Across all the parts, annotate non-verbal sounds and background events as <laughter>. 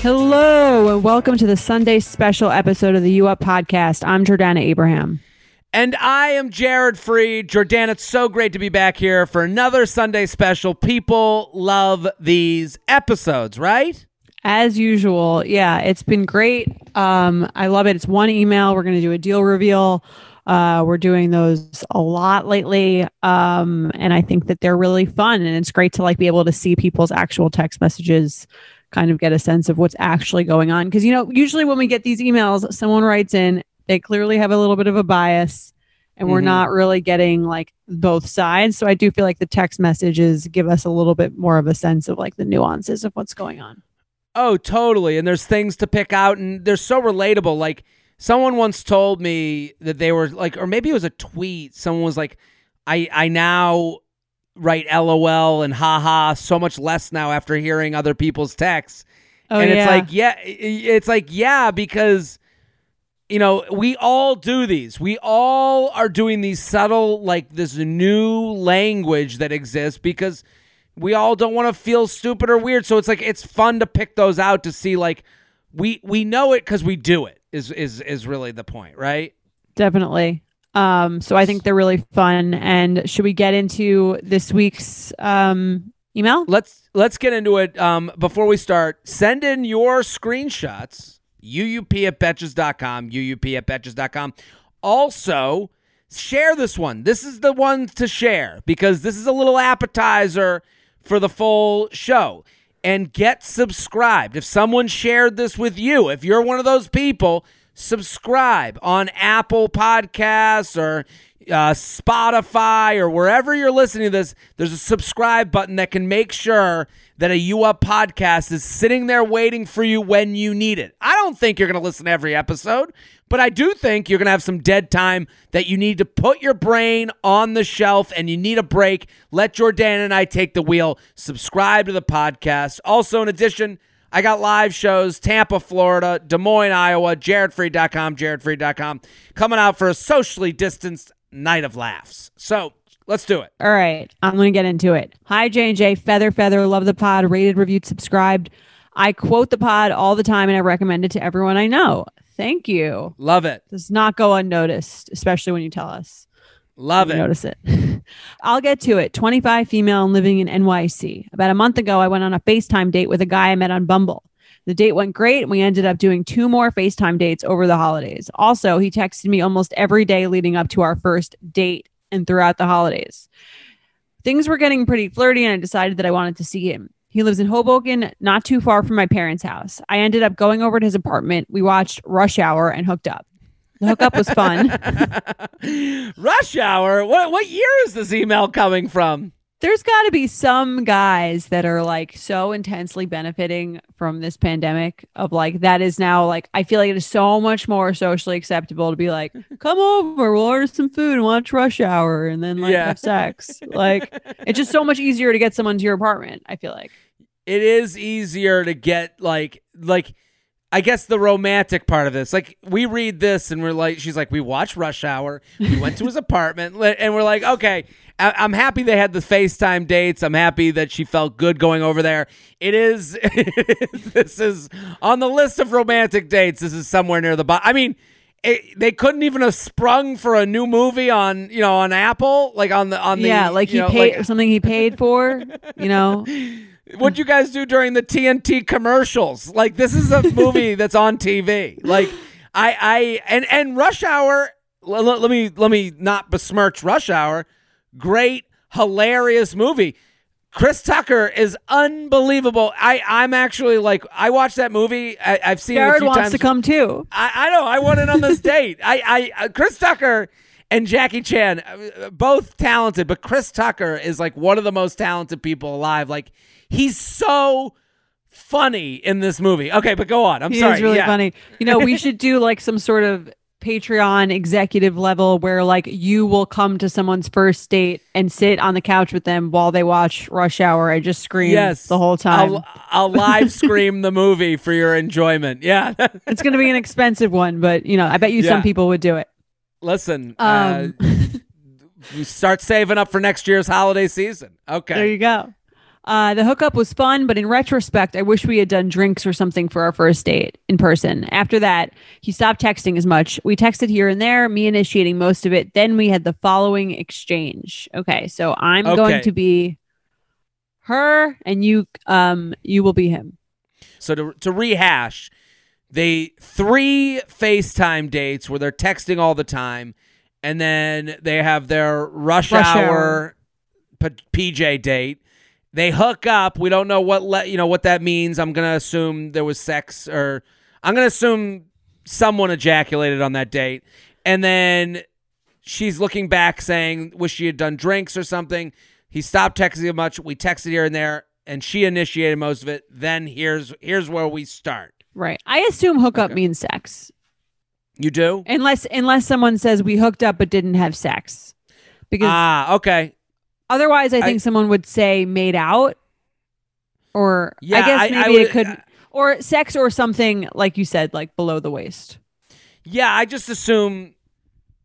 Hello, and welcome to the Sunday special episode of the U Up podcast. I'm Jordana Abraham. And I am Jared Freid. Jordana, it's so great to be back here for another Sunday special. People love these episodes, right? As usual, yeah, it's been great. Um, I love it. It's one email. We're going to do a deal reveal. Uh, we're doing those a lot lately. Um, and I think that they're really fun. And it's great to like be able to see people's actual text messages, kind of get a sense of what's actually going on. Cause, you know, usually when we get these emails, someone writes in, they clearly have a little bit of a bias and we're Mhm. not really getting like both sides. So I do feel like the text messages give us a little bit more of a sense of like the nuances of what's going on. Oh, totally. And there's things to pick out, and they're so relatable. Like, someone once told me that they were like, or maybe it was a tweet. Someone was like, I, I now write LOL and haha so much less now after hearing other people's texts. Oh, and it's like yeah it's like yeah because you know we all do these we all are doing these subtle like this new language that exists because we all don't want to feel stupid or weird so it's like it's fun to pick those out to see like we we know it because we do it is is is really the point right Definitely. Um, so I think they're really fun. And should we get into this week's um, email? let's let's get into it um, before we start send in your screenshots uup at betches.com uup at betches.com also share this one this is the one to share because this is a little appetizer for the full show and get subscribed. If someone shared this with you if you're one of those people subscribe on apple podcasts or uh, Spotify or wherever you're listening to this, there's a subscribe button that can make sure that a U Up podcast is sitting there waiting for you when you need it. I don't think you're going to listen to every episode, but I do think you're going to have some dead time that you need to put your brain on the shelf and you need a break. Let Jordan and I take the wheel. Subscribe to the podcast. Also, in addition, I got live shows Tampa, Florida, Des Moines, Iowa, jaredfreid.com, jaredfreid.com, coming out for a socially distanced night of laughs. So let's do it. All right. I'm going to get into it. Hi, J&J. Feather, feather. Love the pod. Rated, reviewed, subscribed. I quote the pod all the time and I recommend it to everyone I know. Thank you. Love it. Does not go unnoticed, especially when you tell us. Love it. Notice it. <laughs> I'll get to it. 25 female and living in NYC. About a month ago, I went on a FaceTime date with a guy I met on Bumble. The date went great, and we ended up doing two more FaceTime dates over the holidays. Also, he texted me almost every day leading up to our first date and throughout the holidays. Things were getting pretty flirty, and I decided that I wanted to see him. He lives in Hoboken, not too far from my parents' house. I ended up going over to his apartment. We watched Rush Hour and hooked up. The hookup was fun. <laughs> Rush hour. What what year is this email coming from? there's got to be some guys that are like so intensely benefiting from this pandemic of like that is now like I feel like it is so much more socially acceptable to be like come over we'll order some food and watch rush hour and then like Yeah. have sex like it's just so much easier to get someone to your apartment I feel like It is easier to get like like I guess the romantic part of this. Like we read this and we're like she's like we watched Rush Hour. We went to his <laughs> apartment and we're like okay, I- I'm happy they had the FaceTime dates. I'm happy that she felt good going over there. It is <laughs> this is on the list of romantic dates. This is somewhere near the bottom. I mean, it, they couldn't even have sprung for a new movie on you know on Apple like on the on the yeah like he know, paid like- something he paid for <laughs> you know What'd you guys do during the TNT commercials? Like this is a <laughs> movie that's on TV. Like I I and and Rush Hour. Let, let- me let me not besmirch Rush Hour. Great, hilarious movie. Chris Tucker is unbelievable. I I'm actually like I watched that movie. I, I've seen it a Jared few wants times. to come too I, I know. I went in on this <laughs> date. I, I, uh, Chris Tucker and Jackie Chan, uh, both talented, but Chris Tucker is like one of the most talented people alive. Like He's so funny in this movie. Okay, but go on. I'm he sorry. is really Yeah. funny. You know, we <laughs> should do like some sort of Patreon executive level where like you will come to someone's first date and sit on the couch with them while they watch Rush Hour and just scream Yes, the whole time. I'll, I'll live <laughs> scream the movie for your enjoyment. Yeah. <laughs> it's going to be an expensive one, but you know, I bet you Yeah. some people would do it. Listen, Um, uh, we start saving up for next year's holiday season. Okay. There you go. Uh, the hookup was fun, but in retrospect, I wish we had done drinks or something for our first date in person. After that, he stopped texting as much. We texted here and there, me initiating most of it. Then we had the following exchange. Okay, so I'm Okay. going to be her, and you, um, you will be him. So to to rehash, they three FaceTime dates where they're texting all the time, and then they have their rush, Rush hour, P- PJ date. They hook up. We don't know what le- you know what that means. I'm gonna assume there was sex, or I'm gonna assume someone ejaculated on that date, and then she's looking back saying, "Wish she had done drinks or something." He stopped texting much. We texted here and there, and she initiated most of it. Then here's here's where we start. Right. I assume hookup Okay. means sex, You do? unless unless someone says we hooked up but didn't have sex, because Ah, okay. Otherwise, I I- think someone would say made out, or Yeah, I guess I- I maybe would- it could, or sex or something like you said, like below the waist. Yeah, I just assume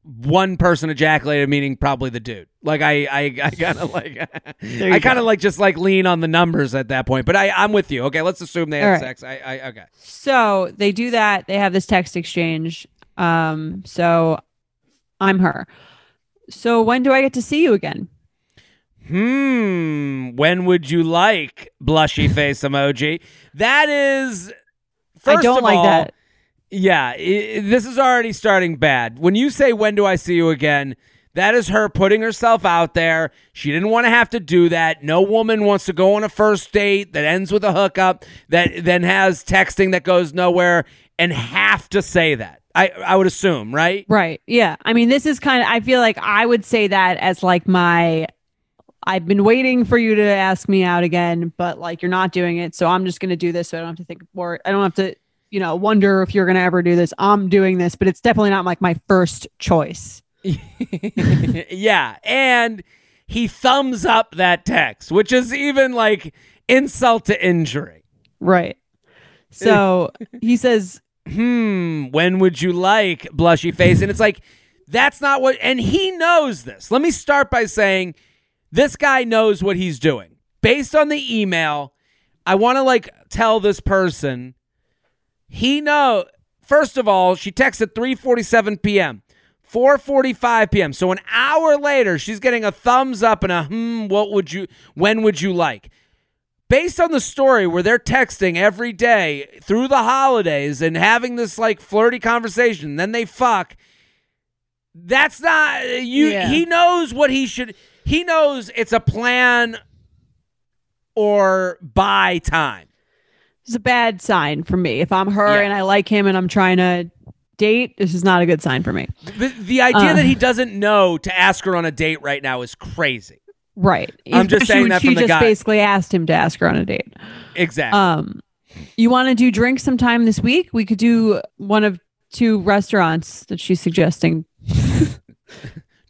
one person ejaculated, meaning probably the dude. Like I, I, I kind of like, <laughs> I kind of like just like lean on the numbers at that point. But I, I'm with you. Okay, let's assume they had All right. sex. I, I, okay. So they do that. They have this text exchange. Um, so I'm her. So when do I get to see you again? Hmm. When would you like blushy face emoji? That is. First I don't of like all, that. Yeah, i this is already starting bad. When you say when do I see you again, that is her putting herself out there. She didn't want to have to do that. No woman wants to go on a first date that ends with a hookup that then has texting that goes nowhere and have to say that. I I would assume, right? Right. Yeah. I mean, this is kind of, I feel like I would say that as like my, I've been waiting for you to ask me out again, but like you're not doing it. So I'm just going to do this. So I don't have to think more. I don't have to, you know, wonder if you're going to ever do this. I'm doing this, but it's definitely not like my first choice. <laughs> yeah, and he thumbs up that text, which is even like insult to injury. Right. So he says, hmm, when would you like blushy face? And it's like, that's not what, and he knows this. Let me start by saying this guy knows what he's doing. Based on the email, I want to like tell this person he know first of all, she texted 3:47 p.m. 4:45 p.m. So an hour later, she's getting a thumbs up and a hmm, what would you when would you like? based on the story where they're texting every day through the holidays and having this like flirty conversation, then they fuck. That's not you. Yeah. He knows what he should. He knows it's a plan or buy time. it's a bad sign for me. If I'm her Yeah. and I like him and I'm trying to date, this is not a good sign for me. The, the idea Uh. that he doesn't know to ask her on a date right now is crazy. Right. I'm just Especially saying that she the just guy. basically asked him to ask her on a date. Exactly. Um, you want to do drinks sometime this week? We could do one of two restaurants that she's suggesting.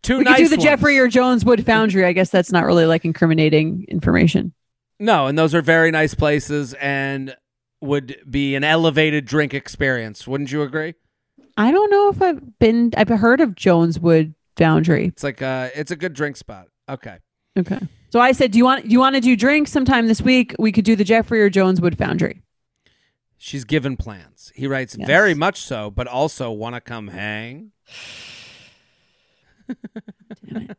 Two we nice could do the ones. Jeffrey or Jones Wood Foundry. I guess that's not really like incriminating information. No, and those are very nice places and would be an elevated drink experience. Wouldn't you agree? I don't know if I've been. I've heard of Jones Wood Foundry. It's like uh it's a good drink spot. Okay. Okay. So I said, do you want do you want to do drinks sometime this week? We could do the Jeffrey or Jones Wood Foundry. She's given plans. He writes Yes. very much so, but also want to come hang. <laughs>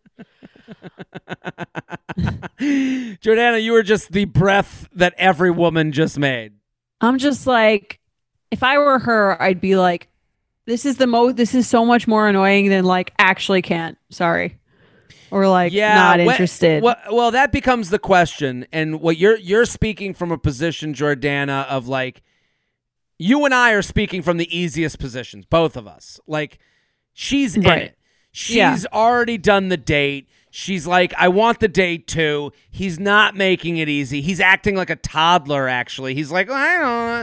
Jordana, you were just the breath that every woman just made. I'm just like, if I were her, I'd be like, this is the most. This is so much more annoying than like actually can't. Sorry, or like yeah, not interested. Well, well, that becomes the question, and what you're you're speaking from a position, Jordana, of like you and I are speaking from the easiest positions, both of us. Like she's in it. She's Yeah. already done the date. She's like, I want the date too. He's not making it easy. He's acting like a toddler. Actually, he's like, I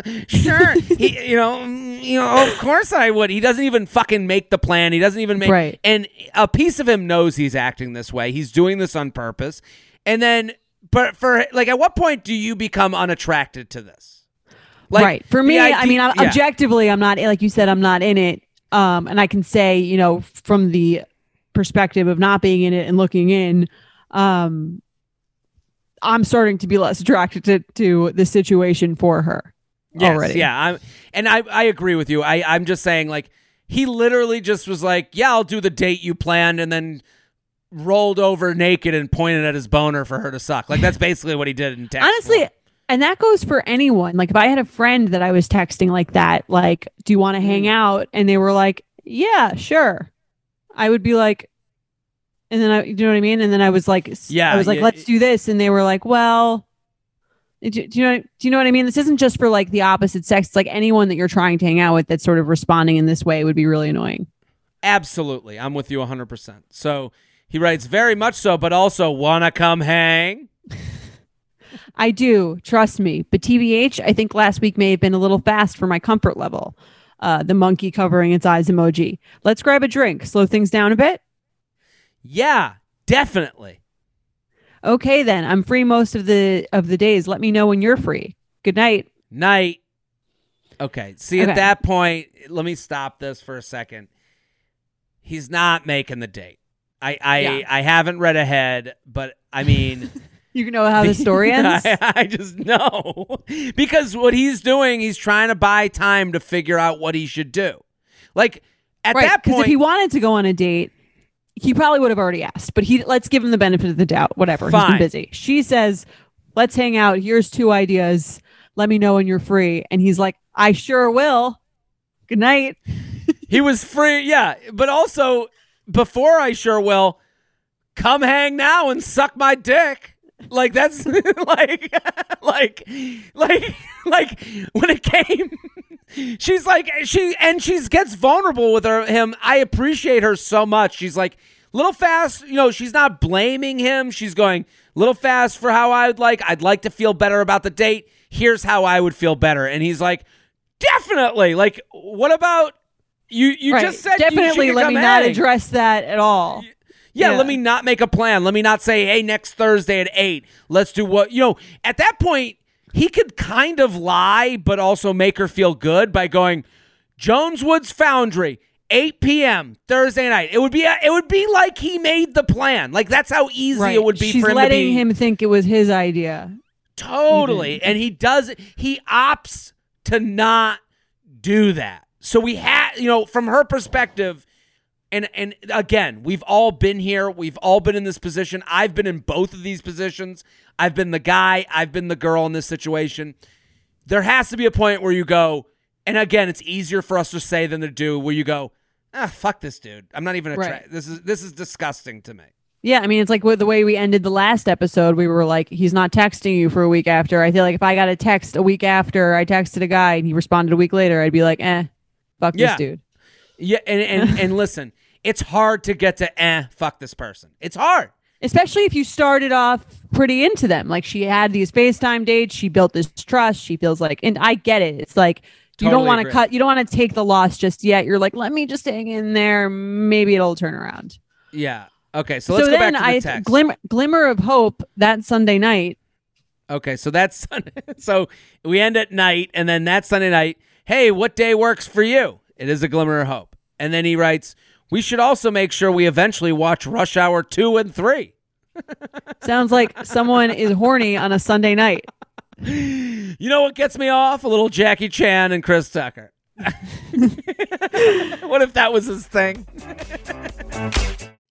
don't know, sure. <laughs> he, you know, mm, you know, of course I would. He doesn't even fucking make the plan. He doesn't even make. Right. And a piece of him knows he's acting this way. He's doing this on purpose. And then, but for like, at what point do you become unattracted to this? Like, right. For me, I idea- mean, I'm- yeah. objectively, I'm not like you said. I'm not in it, um, and I can say, you know, from the perspective of not being in it and looking in, um, I'm starting to be less attracted to, to the situation for her Yes, already. Yeah, I'm, and I I agree with you. I I'm just saying like he literally just was like, yeah, I'll do the date you planned, and then rolled over naked and pointed at his boner for her to suck. Like that's basically what he did in text. Honestly. And that goes for anyone. Like if I had a friend that I was texting like that, like, do you want to Mm. hang out? And they were like, yeah, sure. I would be like, and then I, you know what I mean? And then I was like, Yeah, I was like, yeah, let's do this. And they were like, well, do, do you know, do you know what I mean? This isn't just for like the opposite sex. It's like anyone that you're trying to hang out with that's sort of responding in this way would be really annoying. absolutely, I'm with you 100. percent So he writes very much so, but also wanna come hang. <laughs> I do, trust me. But TBH, I think last week may have been a little fast for my comfort level. Uh, the monkey covering its eyes emoji. Let's grab a drink, slow things down a bit. Yeah, definitely. Okay, then. I'm free most of the of the days. Let me know when you're free. Good night. Night. Okay. See, Okay. at that point, let me stop this for a second. He's not making the date. I I, Yeah. I haven't read ahead, but I mean, <laughs> You know how the story <laughs> ends. I, <laughs> I just know because what he's doing, he's trying to buy time to figure out what he should do. Like at right? that Because point, if he wanted to go on a date, he probably would have already asked. But he let's give him the benefit of the doubt. Whatever. He's Fine. been busy. She says, "Let's hang out. Here's two ideas. Let me know when you're free." And he's like, "I sure will." Good night. <laughs> he was free. Yeah, but also before I sure will come hang now and suck my dick. Like that's <laughs> like like like like when it came she's like she and she gets vulnerable with her him. I appreciate her so much. She's like little fast, you know, she's not blaming him. She's going little fast for how I'd like. I'd like to feel better about the date. Here's how I would feel better. And he's like, definitely. Like, what about you? You right. just said definitely. let me not address that at all. Yeah, Yeah. let me not make a plan. Let me not say, hey, next Thursday at eight, let's do what you know. At that point, he could kind of lie, but also make her feel good by going Jones Woods Foundry, 8 p.m. Thursday night. It would be it would be like he made the plan. Like that's how easy Right. it would be She's for him letting to be. him think it was his idea. Totally. And he does he opts to not do that. So we had, you know, from her perspective, and and again, we've all been here. We've all been in this position. I've been in both of these positions. I've been the guy, I've been the girl in this situation. There has to be a point where you go, and again, it's easier for us to say than to do, where you go, ah, fuck this dude. I'm not even attracted. Right. This is this is disgusting to me. Yeah, I mean, it's like with the way we ended the last episode. We were like, he's not texting you for a week after. I feel like if I got a text a week after I texted a guy and he responded a week later, I'd be like, eh, fuck Yeah. this dude. Yeah, and and, and listen, it's hard to get to eh, fuck this person. It's hard. Especially if you started off pretty into them. Like she had these FaceTime dates, she built this trust. She feels like, and I get it. It's like, you Totally don't want to cut, you don't want to take the loss just yet. You're like, let me just hang in there. Maybe it'll turn around. Yeah. Okay, so let's so go back to the I text. glimmer, glimmer of hope that Sunday night. okay, so that's <laughs> so we end at night, and then that Sunday night. Hey, what day works for you? It is a glimmer of hope. And then he writes, "We should also make sure we eventually watch Rush Hour two and three. <laughs> Sounds like someone is horny on a Sunday night. You know what gets me off? A little Jackie Chan and Chris Tucker. <laughs> what if that was his thing? <laughs>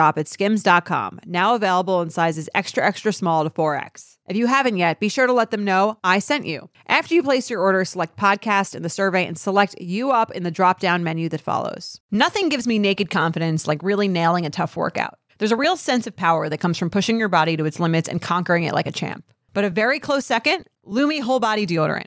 at skims.com, now available in sizes extra, extra small to 4X. If you haven't yet, be sure to let them know I sent you. After you place your order, select podcast in the survey and select U Up in the drop down menu that follows. Nothing gives me naked confidence like really nailing a tough workout. There's a real sense of power that comes from pushing your body to its limits and conquering it like a champ. But a very close second, Lume Whole Body Deodorant.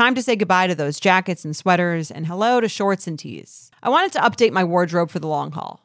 to say goodbye to those jackets and sweaters and hello to shorts and tees. I wanted to update my wardrobe for the long haul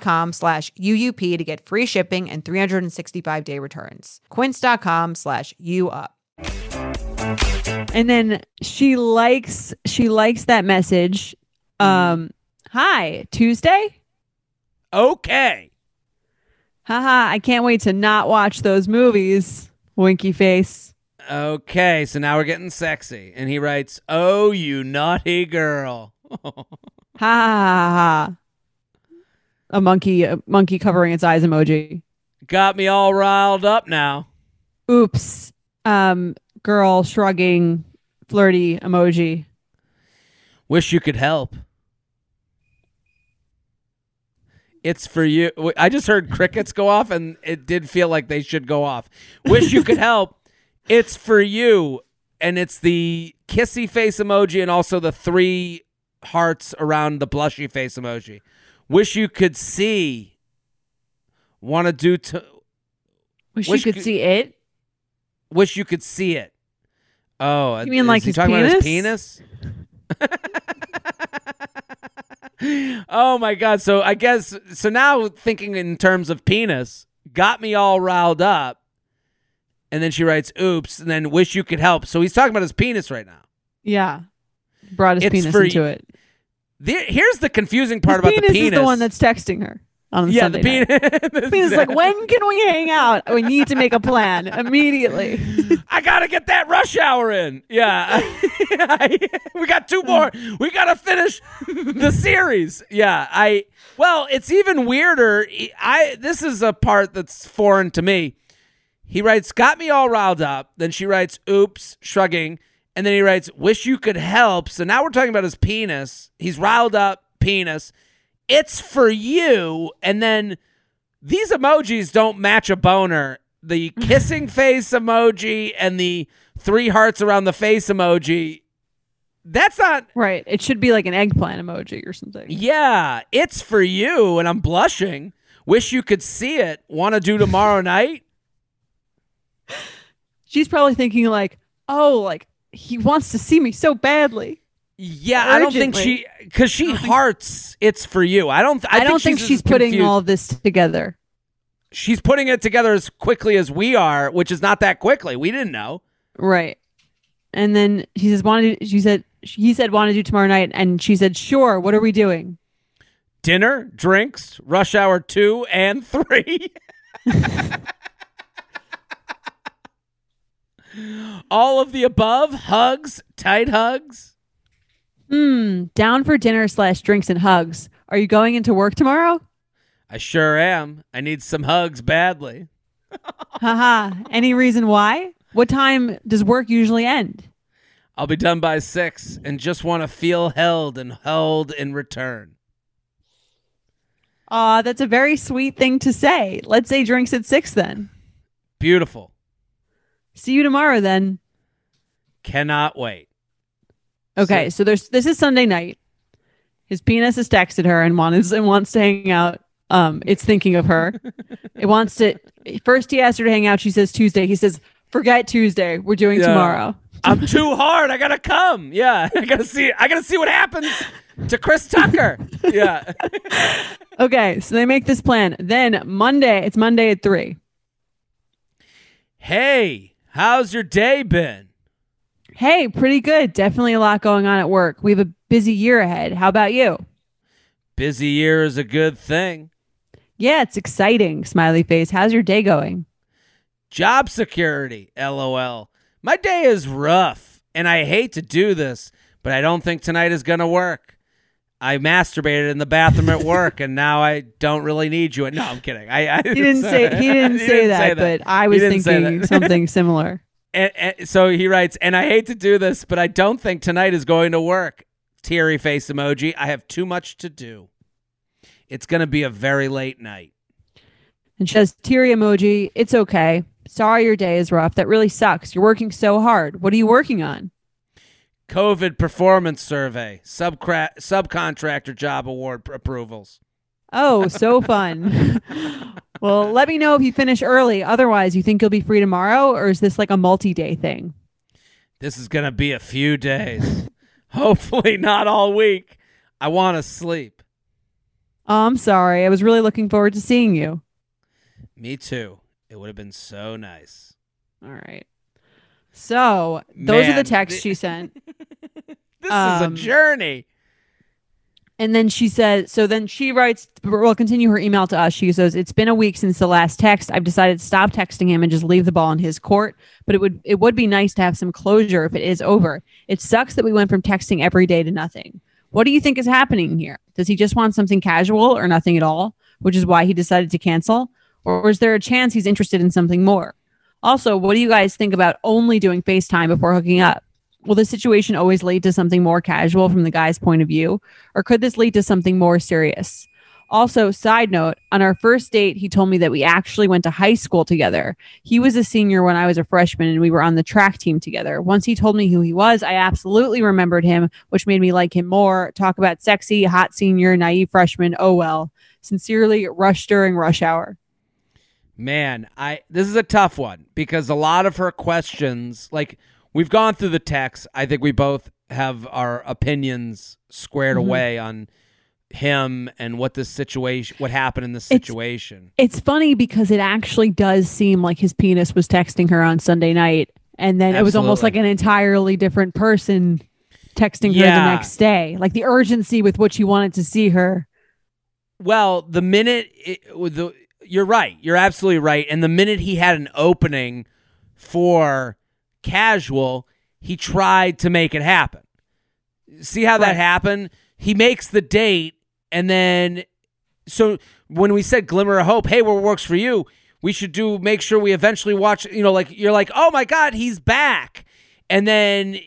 com slash UUP to get free shipping and 365 day returns. Quince.com slash UUP. And then she likes she likes that message. Um, hi, Tuesday? Okay. Haha, I can't wait to not watch those movies. Winky face. Okay, so now we're getting sexy. And he writes, Oh, you naughty girl. <laughs> Ha ha ha ha. A monkey, a monkey covering its eyes emoji. Got me all riled up now. Oops. Um, girl shrugging, flirty emoji. Wish you could help. It's for you. I just heard crickets go off, and it did feel like they should go off. Wish you could help. It's for you. And it's the kissy face emoji and also the three hearts around the blushy face emoji. Wish you could see. Want to do to. Wish, Wish you could see it. Wish you could see it. Oh, You mean like he his talking about his penis? <laughs> oh my god! So I guess so now thinking in terms of penis got me all riled up, and then she writes, "Oops," and then wish you could help. So he's talking about his penis right now. Yeah. Brought his It's penis for into it. There, here's the confusing part his about penis the penis. is the one that's texting her. on yeah, Sunday the night. penis. <laughs> Penis is like, when can we hang out? We need to make a plan immediately. <laughs> I gotta get that rush hour in. Yeah, <laughs> we got two more. We gotta finish the series. Yeah, I. Well, it's even weirder. I. This is a part that's foreign to me. He writes, "Got me all riled up." Then she writes, "Oops," shrugging, and then he writes, "Wish you could help." So now we're talking about his penis. He's riled up, penis. It's for you, and then these emojis don't match a boner. The <laughs> kissing face emoji and the three hearts around the face emoji. That's not Right. It should be like an eggplant emoji or something. yeah, it's for you, and I'm blushing. Wish you could see it. Want to do tomorrow <laughs> night? She's probably thinking like, oh, like he wants to see me so badly. Yeah, I don't think she because she hearts. It's for you. I don't. I, I, don't think she's, she's putting confused. all this together. She's putting it together as quickly as we are, which is not that quickly. We didn't know. Right. And then he says, wanted she said he said want to do tomorrow night and she said, Sure, what are we doing? Dinner, drinks, rush hour two and three. <laughs> all of the above. Hugs, tight hugs. Hmm. Down for dinner slash drinks and hugs. Are you going into work tomorrow? I sure am. I need some hugs badly. <laughs> Haha. Any reason why? What time does work usually end? I'll be done by six and just want to feel held and held in return. Aw, that's a very sweet thing to say. Let's say drinks at six then. Beautiful. See you tomorrow then. Cannot wait. Okay, so there's this is Sunday night. His penis has texted her and wants and wants to hang out. Um, it's thinking of her. <laughs> it wants to. First, he asked her to hang out. She says Tuesday. He says, "Forget Tuesday. We're doing Yeah. tomorrow." I'm too hard. I gotta come. Yeah, I gotta see. I gotta see what happens to Chris Tucker. Yeah. <laughs> Okay, so they make this plan. Then Monday, it's Monday at three. Hey, how's your day been? Hey, pretty good. Definitely a lot going on at work. We have a busy year ahead. How about you? Busy year is a good thing. Yeah, it's exciting. Smiley face. How's your day going? Job security. LOL. My day is rough, and I hate to do this, but I don't think tonight is gonna work. I masturbated in the bathroom at work, and now I don't really need you. No, I'm kidding. I, I <laughs> He didn't <laughs> say he didn't say that, but I was thinking something <laughs> similar. And, and so he writes, and I hate to do this, but I don't think tonight is going to work. Teary face emoji. I have too much to do. It's going to be a very late night. And she says, teary emoji. It's okay. Sorry your day is rough. That really sucks. You're working so hard. What are you working on? COVID performance survey. Subcra- subcontractor job award pr- approvals. Oh, so <laughs> fun. well, let me know if you finish early. Otherwise, you think you'll be free tomorrow, or is this like a multi day thing? This is going to be a few days. <laughs> Hopefully not all week. I want to sleep. Oh, I'm sorry. I was really looking forward to seeing you. Me too. It would have been so nice. All right. So, those are the texts the- she sent. <laughs> This Um, is a journey. And then she said, so then she writes, we'll continue her email to us. She says, it's been a week since the last text. I've decided to stop texting him and just leave the ball in his court. But it would it would be nice to have some closure if it is over. It sucks that we went from texting every day to nothing. What do you think is happening here? Does he just want something casual or nothing at all, which is why he decided to cancel? Or is there a chance he's interested in something more? Also, what do you guys think about only doing FaceTime before hooking up? Will the situation always lead to something more casual from the guy's point of view? Or could this lead to something more serious? Also, side note, on our first date, he told me that we actually went to high school together. He was a senior when I was a freshman and we were on the track team together. Once he told me who he was, I absolutely remembered him, which made me like him more. Talk about sexy, hot senior, naive freshman. Oh well. Sincerely, rush during rush hour. Man, I this is a tough one because a lot of her questions, like we've gone through the text, I think we both have our opinions squared Mhm. away on him and what this situation, what happened in this situation. It's funny because it actually does seem like his penis was texting her on Sunday night. And then it was almost like an entirely different person texting her the next day. Like the urgency with which he wanted to see her. Well, the minute it, the you're right, you're absolutely right, and the minute he had an opening for casual, he tried to make it happen. See how that happened? He makes the date, and then so when we said glimmer of hope, hey, what works for you? We should do make sure we eventually watch. You know, like you're like, oh my god, he's back, and then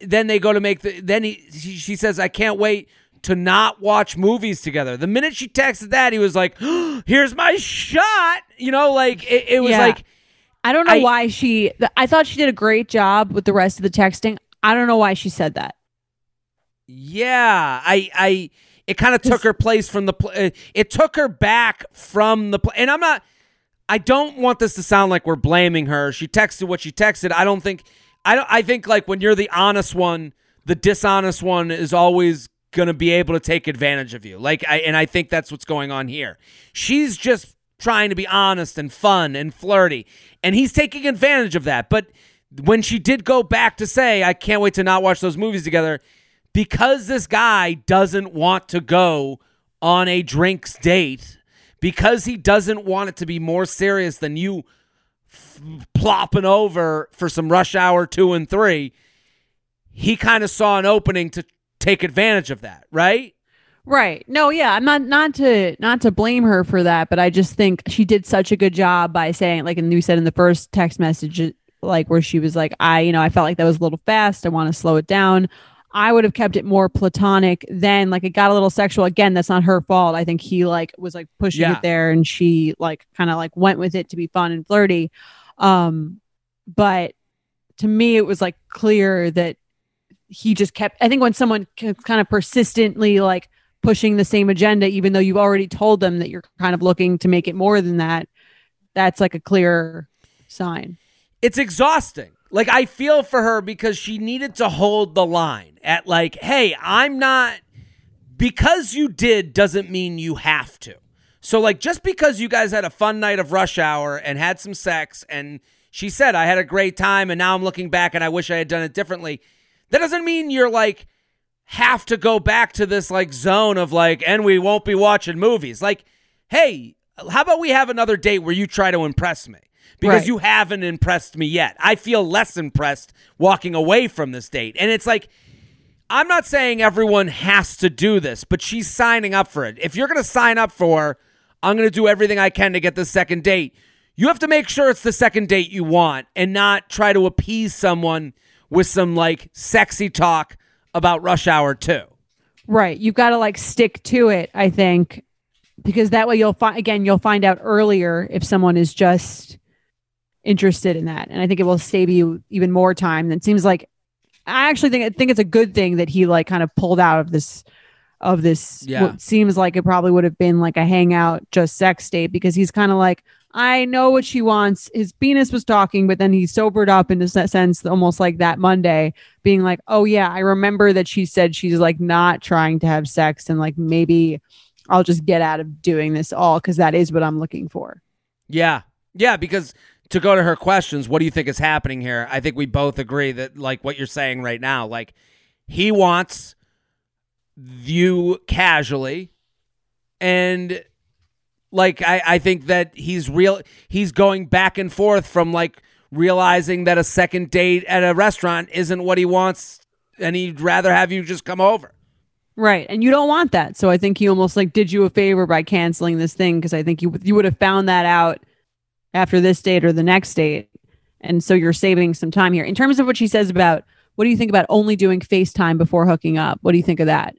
then they go to make the. Then he she, says, I can't wait to not watch movies together. The minute she texted that, he was like, <gasps> here's my shot. You know, like it, it was Yeah. like. I don't know I- why she. I thought she did a great job with the rest of the texting. I don't know why she said that. Yeah, I, I, it kind of took her place from the. Pl- uh, it took her back from the. Pl- and I'm not. I don't want this to sound like we're blaming her. She texted what she texted. I don't think. I don't. I think like when you're the honest one, the dishonest one is always gonna be able to take advantage of you. Like I, and I think that's what's going on here. She's just trying to be honest and fun and flirty, and he's taking advantage of that. But when she did go back to say, "I can't wait to not watch those movies together," because this guy doesn't want to go on a drinks date, because he doesn't want it to be more serious than you f- plopping over for some rush hour two and three, he kind of saw an opening to take advantage of that, right? Right. No, yeah, I'm not not to not to blame her for that, but I just think she did such a good job by saying like and you said in the first text message like where she was like I, you know, I felt like that was a little fast. I want to slow it down. I would have kept it more platonic then like it got a little sexual again that's not her fault I think he like was like pushing Yeah. it there and she like kind of like went with it to be fun and flirty um but to me it was like clear that he just kept i think when someone kind of persistently like pushing the same agenda even though you've already told them that you're kind of looking to make it more than that that's like a clear sign it's exhausting. Like I feel for her because she needed to hold the line at like, hey, I'm not because you did doesn't mean you have to. So like just because you guys had a fun night of rush hour and had some sex and she said I had a great time and now I'm looking back and I wish I had done it differently, that doesn't mean you're like have to go back to this like zone of like and we won't be watching movies. Like, hey, how about we have another date where you try to impress me? Because Right. you haven't impressed me yet. I feel less impressed walking away from this date. And it's like I'm not saying everyone has to do this, but she's signing up for it. If you're going to sign up for, I'm going to do everything I can to get this second date, you have to make sure it's the second date you want and not try to appease someone with some like sexy talk about rush hour 2. right you've got to like stick to it i think because that way you'll find again you'll find out earlier if someone is just interested in that and i think it will save you even more time than it seems like i actually think i think it's a good thing that he like kind of pulled out of this of this Yeah. what seems like it probably would have been like a hangout just sex date because he's kind of like i know what she wants his penis was talking but then he sobered up in a sense almost like that monday being like oh yeah i remember that she said she's like not trying to have sex and like maybe i'll just get out of doing this all because that is what i'm looking for Yeah. Yeah, because to go to her questions, what do you think is happening here? I think we both agree that like what you're saying right now, like he wants you casually and like I, I think that he's real he's going back and forth from like realizing that a second date at a restaurant isn't what he wants and he'd rather have you just come over. right and you don't want that. So i think he almost like did you a favor by canceling this thing because i think you you would have found that out after this date or the next date. And so you're saving some time here. In terms of what she says about what do you think about only doing facetime before hooking up? What do you think of that?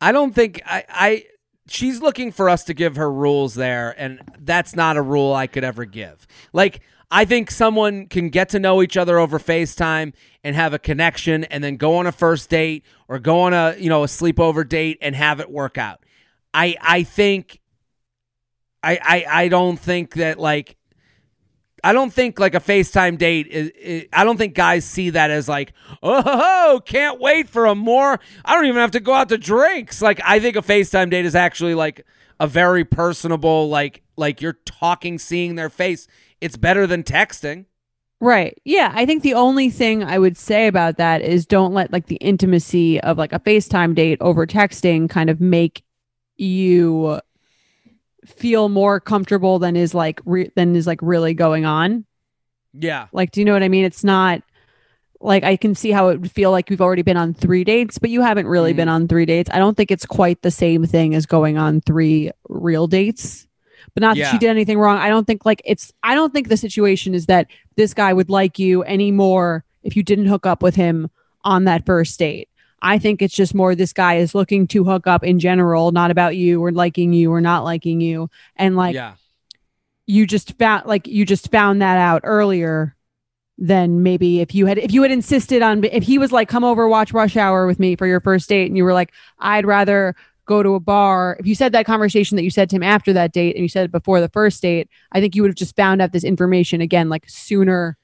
I don't think I, I she's looking for us to give her rules there, and that's not a rule I could ever give. Like I think someone can get to know each other over FaceTime and have a connection and then go on a first date or go on a you know a sleepover date and have it work out. I I think I I, I don't think that like I don't think like a FaceTime date is, is I don't think guys see that as like, oh, <laughs> can't wait for a more I don't even have to go out to drinks. Like I think a FaceTime date is actually like a very personable like like you're talking seeing their face. It's better than texting. Right. Yeah. I think the only thing I would say about that is don't let like the intimacy of like a FaceTime date over texting kind of make you feel more comfortable than is like re- than is like really going on. Yeah. Like, do you know what I mean? It's not like I can see how it would feel like we've already been on three dates, but you haven't really Mhm. been on three dates. I don't think it's quite the same thing as going on three real dates. But not that Yeah. she did anything wrong. I don't think like it's I don't think the situation is that this guy would like you anymore if you didn't hook up with him on that first date. I think it's just more this guy is looking to hook up in general, not about you or liking you or not liking you. And like yeah. you just found like you just found that out earlier than maybe if you had if you had insisted on if he was like come over watch rush hour with me for your first date and you were like i'd rather go to a bar if you said that conversation that you said to him after that date and you said it before the first date i think you would have just found out this information again like sooner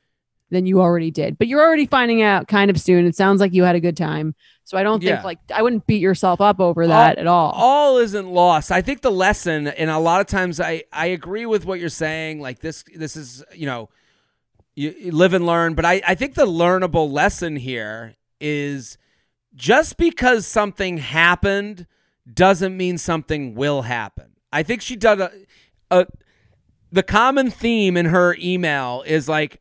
than you already did but you're already finding out kind of soon it sounds like you had a good time so i don't Yeah. think like i wouldn't beat yourself up over that at all all isn't lost. I think the lesson, and a lot of times I I agree with what you're saying. Like this this is you know you, you live and learn, but I I think the learnable lesson here is just because something happened doesn't mean something will happen. I think she did a, a the common theme in her email is like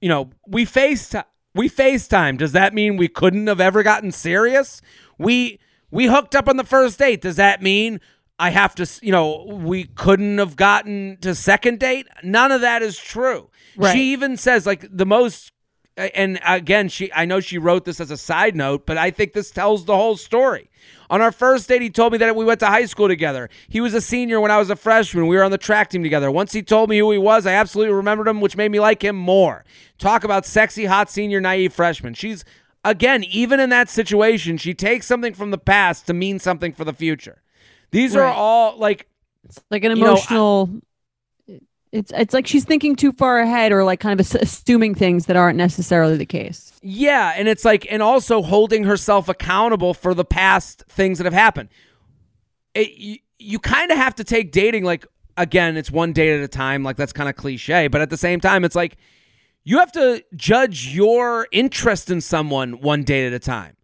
you know, we FaceTime. We FaceTime. Does that mean we couldn't have ever gotten serious? We we hooked up on the first date. Does that mean I have to, you know, we couldn't have gotten to second date? None of that is true. Right. She even says like the most and again, she I know she wrote this as a side note, but I think this tells the whole story. On our first date, he told me that we went to high school together. He was a senior when I was a freshman. We were on the track team together. Once he told me who he was, I absolutely remembered him, which made me like him more. Talk about sexy, hot senior, naive freshman. She's again, even in that situation, she takes something from the past to mean something for the future. These are all like like an You know, emotional it's it's like she's thinking too far ahead or like kind of assuming things that aren't necessarily the case Yeah, and it's like, and also holding herself accountable for the past things that have happened. It, you you kind of have to take dating like again, it's one date at a time. Like that's kind of cliche, but at the same time, it's like you have to judge your interest in someone one date at a time.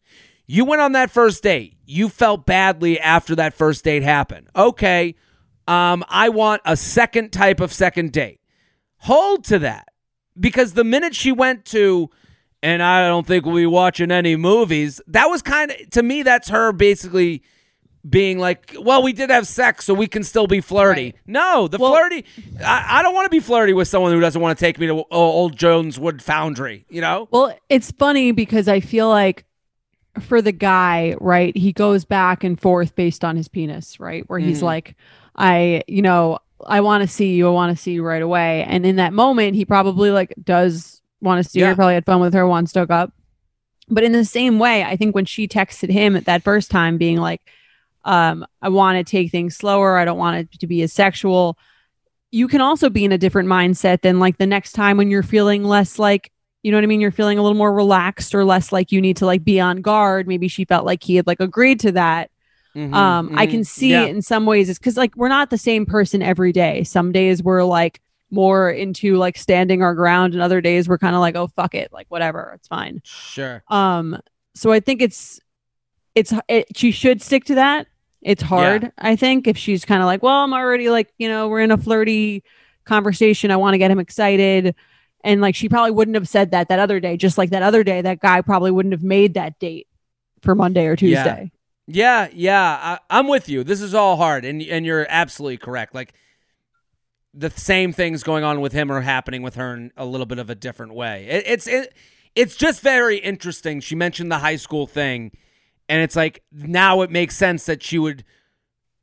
You went on that first date. You felt badly after that first date happened. Okay, um, I want a second type of second date. Hold to that because the minute she went to, and I don't think we'll be watching any movies, that was kind of, to me, that's her basically being like, well, we did have sex, so we can still be flirty. Right. No, the Well- flirty, I, I don't want to be flirty with someone who doesn't want to take me to o- Old Jones Wood Foundry, you know? well it's funny because i feel like for the guy right he goes back and forth based on his penis right where he's Mhm. like i you know i want to see you i want to see you right away. And in that moment he probably like does want to see Yeah. her probably had fun with her wants to hook up. But in the same way i think when she texted him at that first time being like um i want to take things slower. I don't want it to be as sexual you can also be in a different mindset than like the next time when you're feeling less like you know what i mean? You're feeling a little more relaxed or less like you need to like be on guard. Maybe she felt like he had like agreed to that Mhm, um i mhm. can see Yeah. it in some ways it's because like we're not the same person every day some days we're like more into like standing our ground and other days we're kind of like oh fuck it like whatever it's fine Sure. um so i think it's it's it, she should stick to that it's hard i think if she's kind of like well i'm already like you know we're in a flirty conversation i want to get him excited and like she probably wouldn't have said that that other day just like that other day that guy probably wouldn't have made that date for monday or tuesday Yeah, yeah, yeah. I, I'm with you. This is all hard, and and you're absolutely correct. Like the same things going on with him are happening with her in a little bit of a different way. It, it's it, it's just very interesting. She mentioned the high school thing, and it's like now it makes sense that she would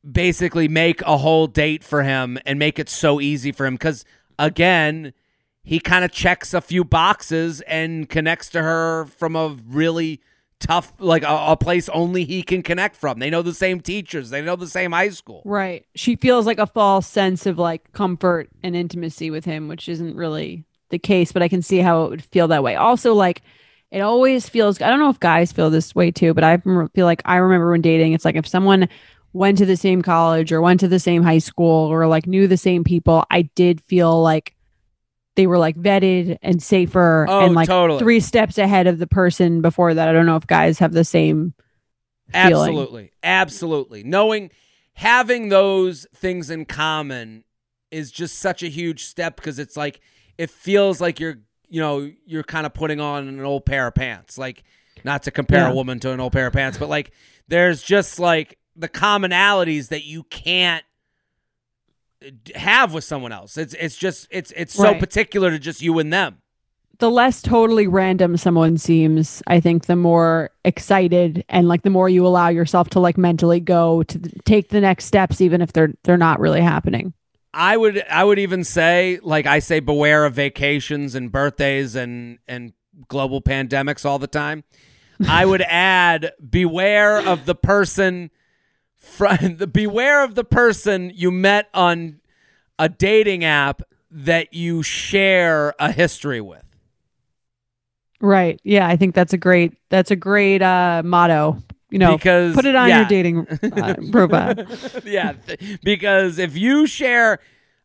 basically make a whole date for him and make it so easy for him because again he kind of checks a few boxes and connects to her from a really tough like a, a place only he can connect from. They know the same teachers. They know the same high school. Right. She feels like a false sense of like comfort and intimacy with him which isn't really the case but i can see how it would feel that way. Also like it always feels i don't know if guys feel this way too but i feel like i remember when dating it's like if someone went to the same college or went to the same high school or like knew the same people i did feel like they were like vetted and safer Oh, and like totally. three steps ahead of the person before that i don't know if guys have the same feeling. absolutely absolutely knowing having those things in common is just such a huge step because it's like it feels like you're you know you're kind of putting on an old pair of pants like not to compare Yeah. a woman to an old pair of pants but like there's just like the commonalities that you can't have with someone else it's it's just it's it's so Right. particular to just you and them the less totally random someone seems, I think the more excited and like the more you allow yourself to like mentally go to th- take the next steps, even if they're they're not really happening. I would I would even say like I say beware of vacations and birthdays and and global pandemics all the time. I would <laughs> add beware of the person fr- the <laughs> beware of the person you met on a dating app that you share a history with. Right. Yeah, I think that's a great that's a great uh motto. You know, because put it on yeah. your dating uh, <laughs> profile. yeah, th- because if you share,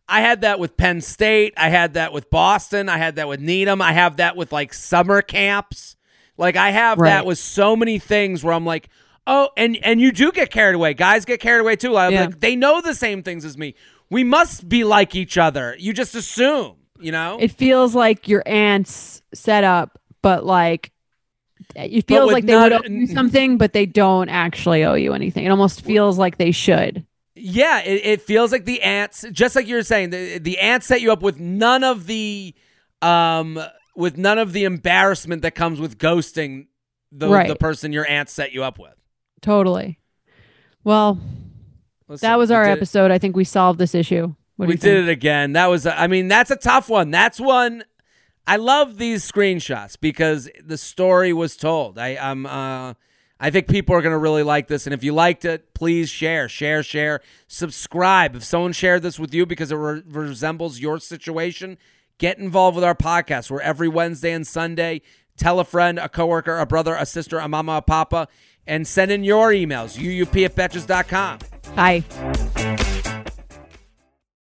I had that with Penn State, I had that with Boston, I had that with Needham, I have that with like summer camps. Like I have that with so many things where I'm like, oh, and and you do get carried away. Guys get carried away too. Yeah. like, they know the same things as me. We must be like each other. You just assume, you know. It feels like your aunt's set up, but like it feels like they would owe you something, but they don't actually owe you anything. It almost feels like they should. Yeah, it, it feels like the aunt's, just like you were saying, the the aunt's set you up with none of the, um, with none of the embarrassment that comes with ghosting the Right. the person your aunt set you up with. Totally. Well, Listen, that was our did it- episode. I think we solved this issue. What we did it again. That was, I mean, that's a tough one. That's one. I love these screenshots because the story was told. I, I'm, uh, I think people are going to really like this. And if you liked it, please share, share, share, subscribe. If someone shared this with you because it re- resembles your situation, get involved with our podcast. We're every Wednesday and Sunday. Tell a friend, a coworker, a brother, a sister, a mama, a papa, and send in your emails. uup at betches.com. Hi.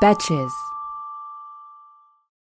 Betches.